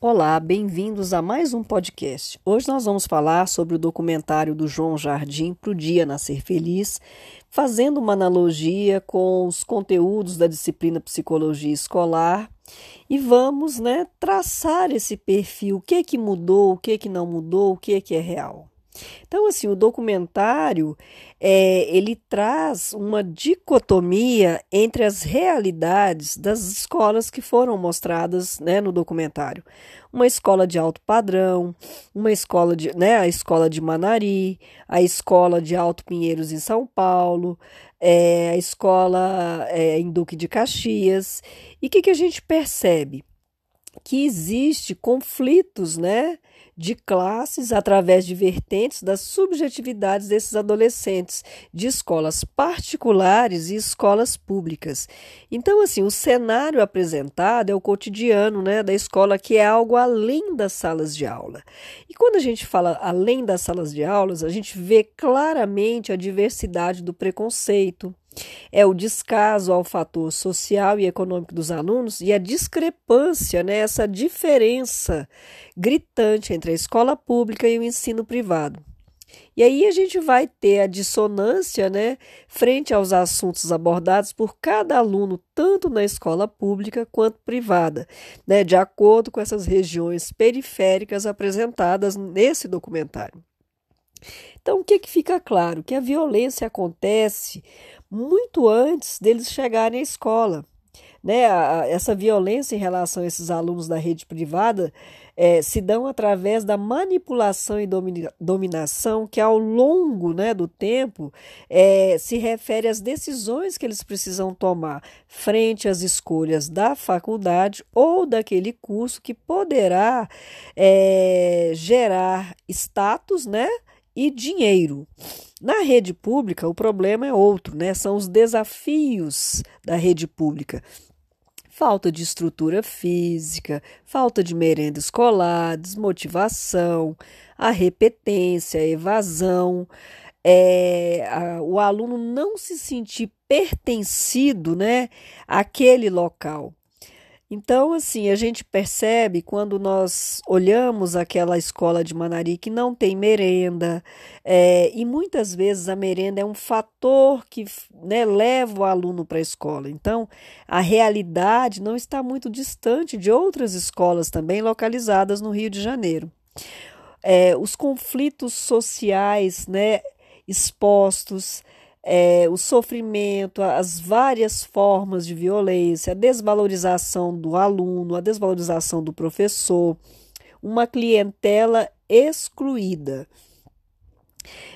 Olá, bem-vindos a mais um podcast. Hoje nós vamos falar sobre o documentário do João Jardim para o Dia Nascer Feliz, fazendo uma analogia com os conteúdos da disciplina Psicologia Escolar e vamos né, traçar esse perfil, o que, é que mudou, o que, é que não mudou, o que, é que é real. Então, assim, o documentário é, ele traz uma dicotomia entre as realidades das escolas que foram mostradas né, no documentário. Uma escola de alto padrão, uma escola de, né, a escola de Manari, a escola de Alto Pinheiros em São Paulo, é, a escola é, em Duque de Caxias. E o que, que a gente percebe? Que existe conflitos, né? De classes através de vertentes das subjetividades desses adolescentes de escolas particulares e escolas públicas. Então, assim, o cenário apresentado é o cotidiano né, da escola, que é algo além das salas de aula. E quando a gente fala além das salas de aulas, a gente vê claramente a diversidade do preconceito, é o descaso ao fator social e econômico dos alunos e a discrepância, né, essa diferença gritante entre a escola pública e o ensino privado. E aí a gente vai ter a dissonância, né, frente aos assuntos abordados por cada aluno, tanto na escola pública quanto privada, né, de acordo com essas regiões periféricas apresentadas nesse documentário. Então, o que, que fica claro? Que a violência acontece muito antes deles chegarem à escola. Né? essa violência em relação a esses alunos da rede privada é, se dão através da manipulação e domina, dominação que, ao longo né, do tempo, é, se refere às decisões que eles precisam tomar frente às escolhas da faculdade ou daquele curso que poderá é, gerar status, né? E dinheiro. Na rede pública, o problema é outro, né? São os desafios da rede pública. Falta de estrutura física, falta de merenda escolar, desmotivação, a repetência, a evasão, é, a, o aluno não se sentir pertencido né, àquele local. Então, assim, a gente percebe quando nós olhamos aquela escola de Manari que não tem merenda, é, e muitas vezes a merenda é um fator que né, leva o aluno para a escola. Então, a realidade não está muito distante de outras escolas também localizadas no Rio de Janeiro. É, os conflitos sociais né, expostos, é, o sofrimento, as várias formas de violência, a desvalorização do aluno, a desvalorização do professor, uma clientela excluída.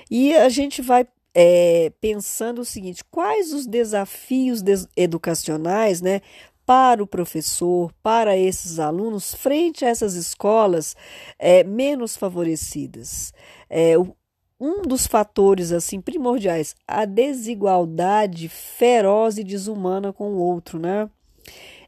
E a gente vai é, pensando o seguinte: quais os desafios educacionais né, para o professor, para esses alunos, frente a essas escolas é, menos favorecidas? É, o, um dos fatores assim primordiais, a desigualdade feroz e desumana com o outro, né?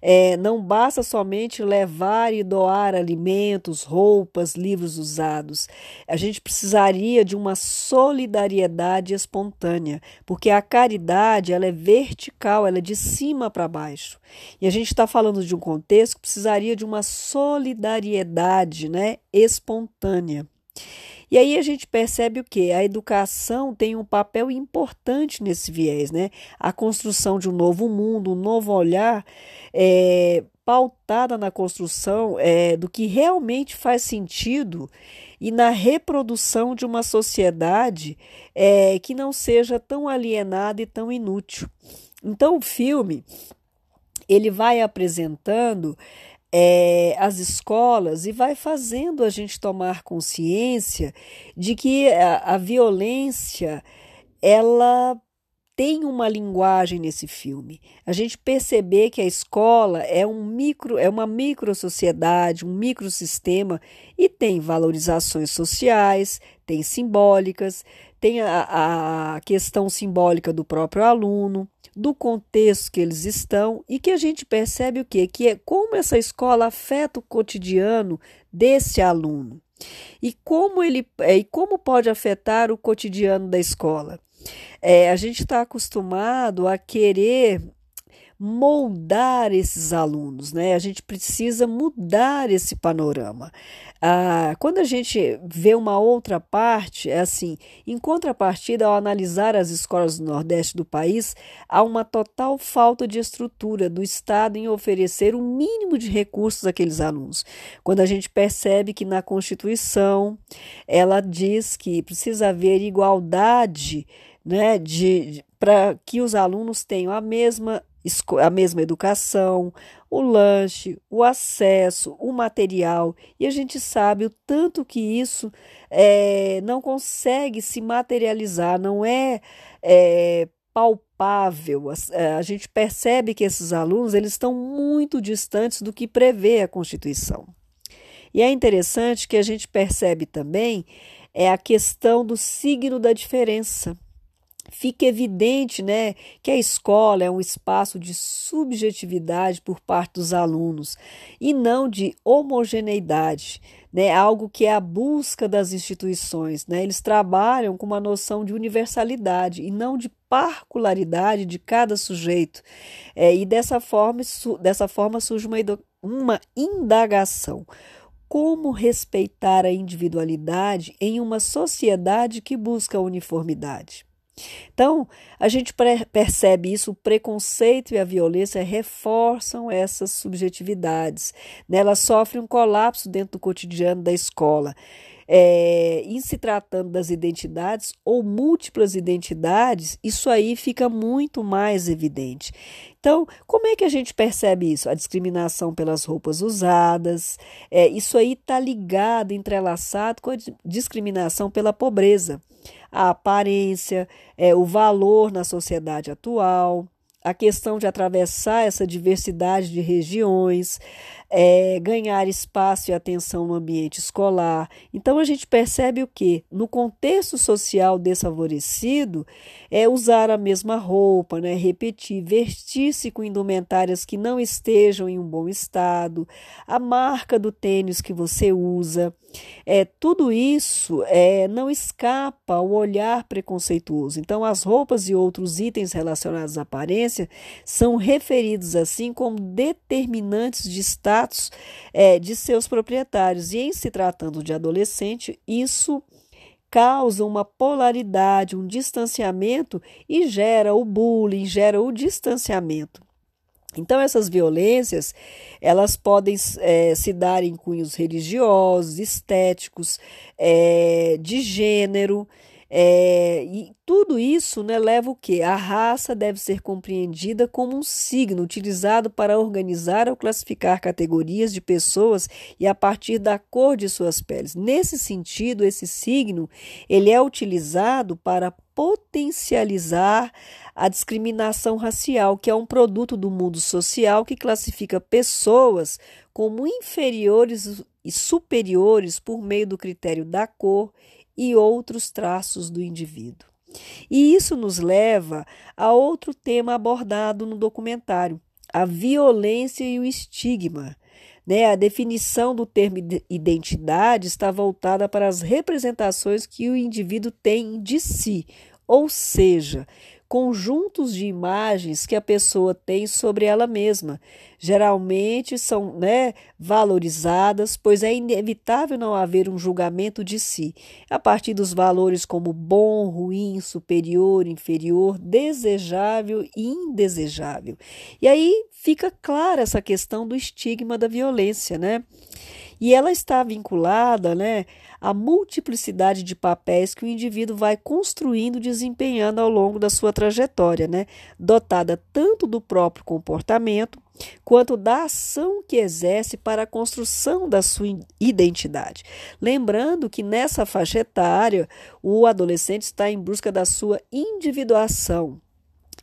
É, não basta somente levar e doar alimentos, roupas, livros usados. A gente precisaria de uma solidariedade espontânea, porque a caridade ela é vertical, ela é de cima para baixo. E a gente está falando de um contexto que precisaria de uma solidariedade, né, espontânea. E aí a gente percebe o que? A educação tem um papel importante nesse viés, né? A construção de um novo mundo, um novo olhar, é, pautada na construção é, do que realmente faz sentido e na reprodução de uma sociedade é, que não seja tão alienada e tão inútil. Então o filme ele vai apresentando é, as escolas e vai fazendo a gente tomar consciência de que a, a violência ela tem uma linguagem nesse filme. A gente perceber que a escola é um micro, é uma micro sociedade, um microsistema e tem valorizações sociais, tem simbólicas, tem a, a questão simbólica do próprio aluno, do contexto que eles estão e que a gente percebe o quê? Que é como essa escola afeta o cotidiano desse aluno. E como ele é, e como pode afetar o cotidiano da escola? É, a gente está acostumado a querer moldar esses alunos, né? A gente precisa mudar esse panorama. Ah, quando a gente vê uma outra parte, é assim: em contrapartida, ao analisar as escolas do Nordeste do país, há uma total falta de estrutura do Estado em oferecer o mínimo de recursos àqueles alunos. Quando a gente percebe que na Constituição ela diz que precisa haver igualdade né, de, de para que os alunos tenham a mesma a mesma educação, o lanche, o acesso, o material, e a gente sabe o tanto que isso é, não consegue se materializar, não é, é palpável. A, é, a gente percebe que esses alunos eles estão muito distantes do que prevê a Constituição. E é interessante que a gente percebe também é a questão do signo da diferença fica evidente né, que a escola é um espaço de subjetividade por parte dos alunos e não de homogeneidade, né, algo que é a busca das instituições. Né? Eles trabalham com uma noção de universalidade e não de particularidade de cada sujeito. É, e dessa forma, dessa forma surge uma, uma indagação como respeitar a individualidade em uma sociedade que busca uniformidade. Então, a gente percebe isso, o preconceito e a violência reforçam essas subjetividades. Né? Elas sofrem um colapso dentro do cotidiano da escola. É, em se tratando das identidades ou múltiplas identidades, isso aí fica muito mais evidente. Então, como é que a gente percebe isso? A discriminação pelas roupas usadas, é, isso aí está ligado, entrelaçado com a discriminação pela pobreza a aparência, é, o valor na sociedade atual, a questão de atravessar essa diversidade de regiões, é, ganhar espaço e atenção no ambiente escolar. Então a gente percebe o que? No contexto social desfavorecido, é usar a mesma roupa, né? repetir, vestir-se com indumentárias que não estejam em um bom estado, a marca do tênis que você usa. É, tudo isso é, não escapa ao olhar preconceituoso. Então, as roupas e outros itens relacionados à aparência são referidos assim como determinantes de status status é, de seus proprietários. E em se tratando de adolescente, isso causa uma polaridade, um distanciamento e gera o bullying, gera o distanciamento. Então essas violências elas podem é, se dar em cunhos religiosos, estéticos, é, de gênero. É, e tudo isso né, leva o que? A raça deve ser compreendida como um signo utilizado para organizar ou classificar categorias de pessoas e a partir da cor de suas peles. Nesse sentido, esse signo ele é utilizado para potencializar a discriminação racial, que é um produto do mundo social que classifica pessoas como inferiores e superiores por meio do critério da cor e outros traços do indivíduo. E isso nos leva a outro tema abordado no documentário, a violência e o estigma. Né? A definição do termo identidade está voltada para as representações que o indivíduo tem de si, ou seja, conjuntos de imagens que a pessoa tem sobre ela mesma. Geralmente são né, valorizadas, pois é inevitável não haver um julgamento de si, a partir dos valores como bom, ruim, superior, inferior, desejável e indesejável. E aí fica clara essa questão do estigma da violência, né? E ela está vinculada né, à multiplicidade de papéis que o indivíduo vai construindo, desempenhando ao longo da sua trajetória, né, dotada tanto do próprio comportamento quanto da ação que exerce para a construção da sua identidade. Lembrando que nessa faixa etária, o adolescente está em busca da sua individuação,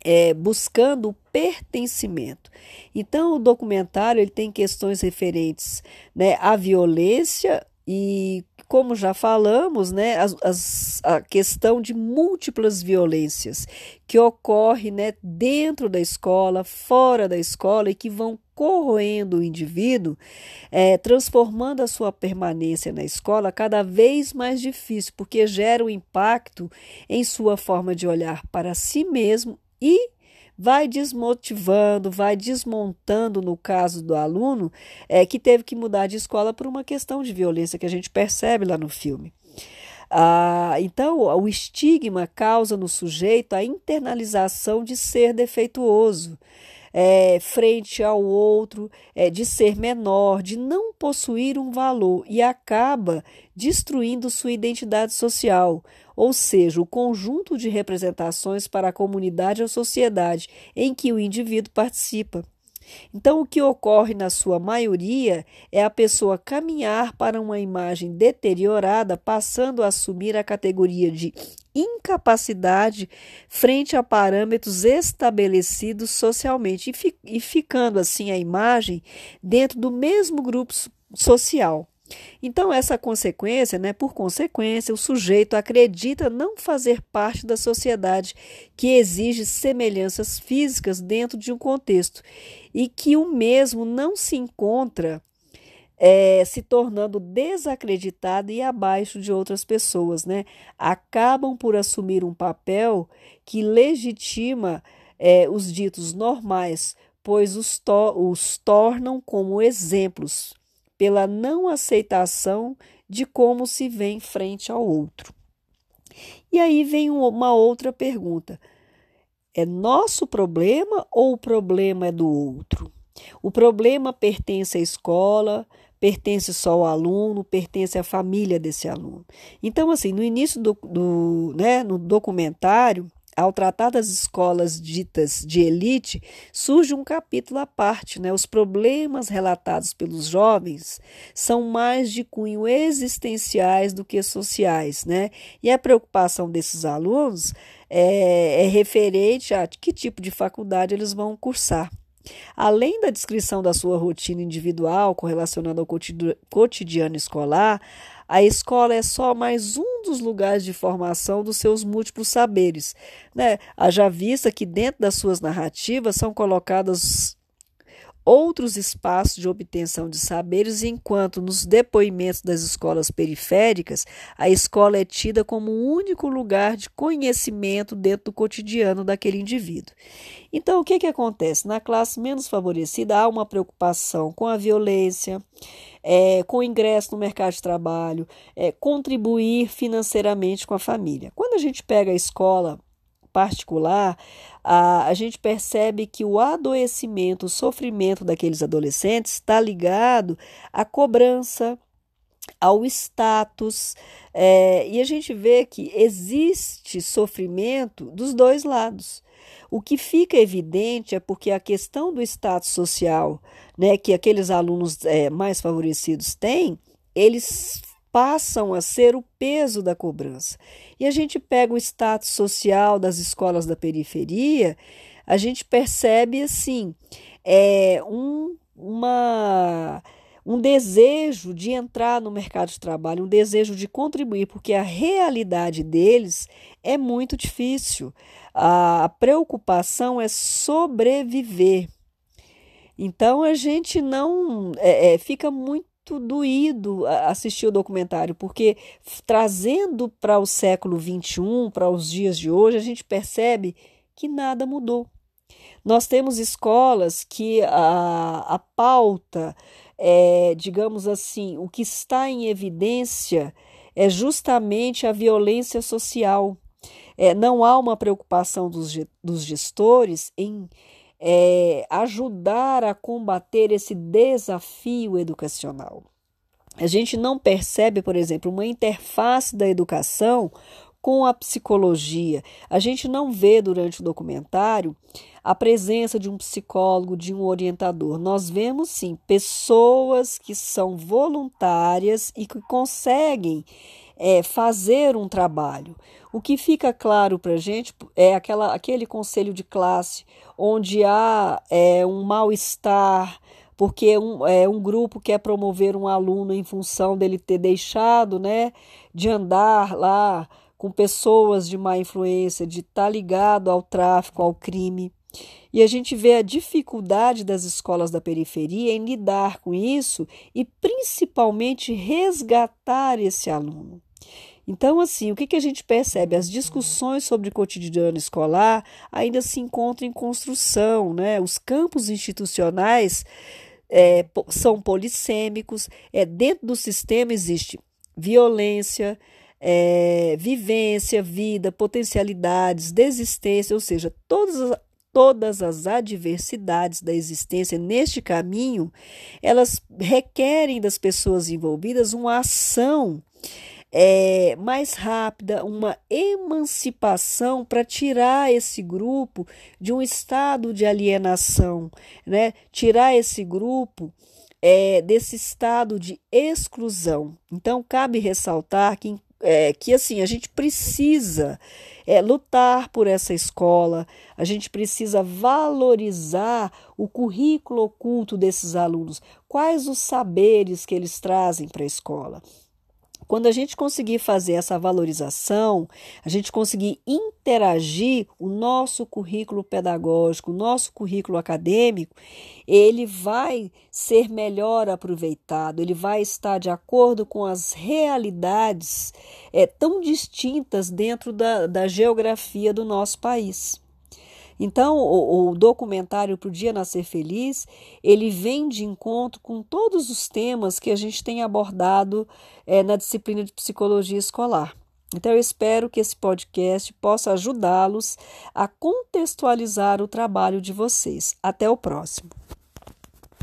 é, buscando o pertencimento. Então, o documentário ele tem questões referentes né, à violência e, como já falamos, né, as, as, a questão de múltiplas violências que ocorre né, dentro da escola, fora da escola e que vão corroendo o indivíduo, é, transformando a sua permanência na escola cada vez mais difícil, porque gera um impacto em sua forma de olhar para si mesmo e vai desmotivando, vai desmontando, no caso do aluno, é, que teve que mudar de escola por uma questão de violência que a gente percebe lá no filme. Ah, então, o estigma causa no sujeito a internalização de ser defeituoso. É, frente ao outro, é, de ser menor, de não possuir um valor e acaba destruindo sua identidade social, ou seja, o conjunto de representações para a comunidade ou sociedade em que o indivíduo participa. Então, o que ocorre na sua maioria é a pessoa caminhar para uma imagem deteriorada, passando a assumir a categoria de incapacidade frente a parâmetros estabelecidos socialmente e, fi e ficando assim a imagem dentro do mesmo grupo social. Então, essa consequência, né, por consequência, o sujeito acredita não fazer parte da sociedade que exige semelhanças físicas dentro de um contexto e que o mesmo não se encontra é, se tornando desacreditado e abaixo de outras pessoas, né? Acabam por assumir um papel que legitima é, os ditos normais, pois os, to os tornam como exemplos pela não aceitação de como se vê frente ao outro. E aí vem uma outra pergunta: é nosso problema ou o problema é do outro? O problema pertence à escola, pertence só ao aluno, pertence à família desse aluno. Então, assim, no início do, do né, no documentário, ao tratar das escolas ditas de elite, surge um capítulo à parte. Né? Os problemas relatados pelos jovens são mais de cunho existenciais do que sociais. Né? E a preocupação desses alunos é, é referente a que tipo de faculdade eles vão cursar. Além da descrição da sua rotina individual correlacionada ao cotidiano escolar, a escola é só mais um dos lugares de formação dos seus múltiplos saberes. Né? Haja vista que dentro das suas narrativas são colocadas outros espaços de obtenção de saberes, enquanto nos depoimentos das escolas periféricas, a escola é tida como o único lugar de conhecimento dentro do cotidiano daquele indivíduo. Então, o que, que acontece? Na classe menos favorecida, há uma preocupação com a violência, é, com o ingresso no mercado de trabalho, é, contribuir financeiramente com a família. Quando a gente pega a escola particular, a, a gente percebe que o adoecimento, o sofrimento daqueles adolescentes está ligado à cobrança, ao status, é, e a gente vê que existe sofrimento dos dois lados. O que fica evidente é porque a questão do status social, né, que aqueles alunos é, mais favorecidos têm, eles passam a ser o peso da cobrança. E a gente pega o status social das escolas da periferia, a gente percebe assim, é um, uma um desejo de entrar no mercado de trabalho, um desejo de contribuir, porque a realidade deles é muito difícil. A preocupação é sobreviver. Então a gente não é, é, fica muito doído assistir o documentário, porque trazendo para o século XXI, para os dias de hoje, a gente percebe que nada mudou. Nós temos escolas que a, a pauta é, digamos assim, o que está em evidência é justamente a violência social. É, não há uma preocupação dos, dos gestores em é, ajudar a combater esse desafio educacional. A gente não percebe, por exemplo, uma interface da educação com a psicologia. A gente não vê durante o documentário a presença de um psicólogo, de um orientador. Nós vemos sim pessoas que são voluntárias e que conseguem é, fazer um trabalho. O que fica claro para a gente é aquela, aquele conselho de classe onde há é, um mal-estar, porque um, é, um grupo quer promover um aluno em função dele ter deixado né, de andar lá com pessoas de má influência, de estar tá ligado ao tráfico, ao crime. E a gente vê a dificuldade das escolas da periferia em lidar com isso e principalmente resgatar esse aluno. Então, assim, o que, que a gente percebe? As discussões sobre cotidiano escolar ainda se encontram em construção, né? Os campos institucionais é, são polissêmicos, é, dentro do sistema existe violência, é, vivência, vida, potencialidades, desistência, ou seja, todas as, todas as adversidades da existência neste caminho, elas requerem das pessoas envolvidas uma ação é, mais rápida, uma emancipação para tirar esse grupo de um estado de alienação, né? tirar esse grupo é, desse estado de exclusão. Então, cabe ressaltar que, é, que assim, a gente precisa é, lutar por essa escola, a gente precisa valorizar o currículo oculto desses alunos, quais os saberes que eles trazem para a escola. Quando a gente conseguir fazer essa valorização, a gente conseguir interagir o nosso currículo pedagógico, o nosso currículo acadêmico, ele vai ser melhor aproveitado, ele vai estar de acordo com as realidades é, tão distintas dentro da, da geografia do nosso país. Então, o, o documentário Para o Dia Nascer Feliz, ele vem de encontro com todos os temas que a gente tem abordado é, na disciplina de psicologia escolar. Então, eu espero que esse podcast possa ajudá-los a contextualizar o trabalho de vocês. Até o próximo.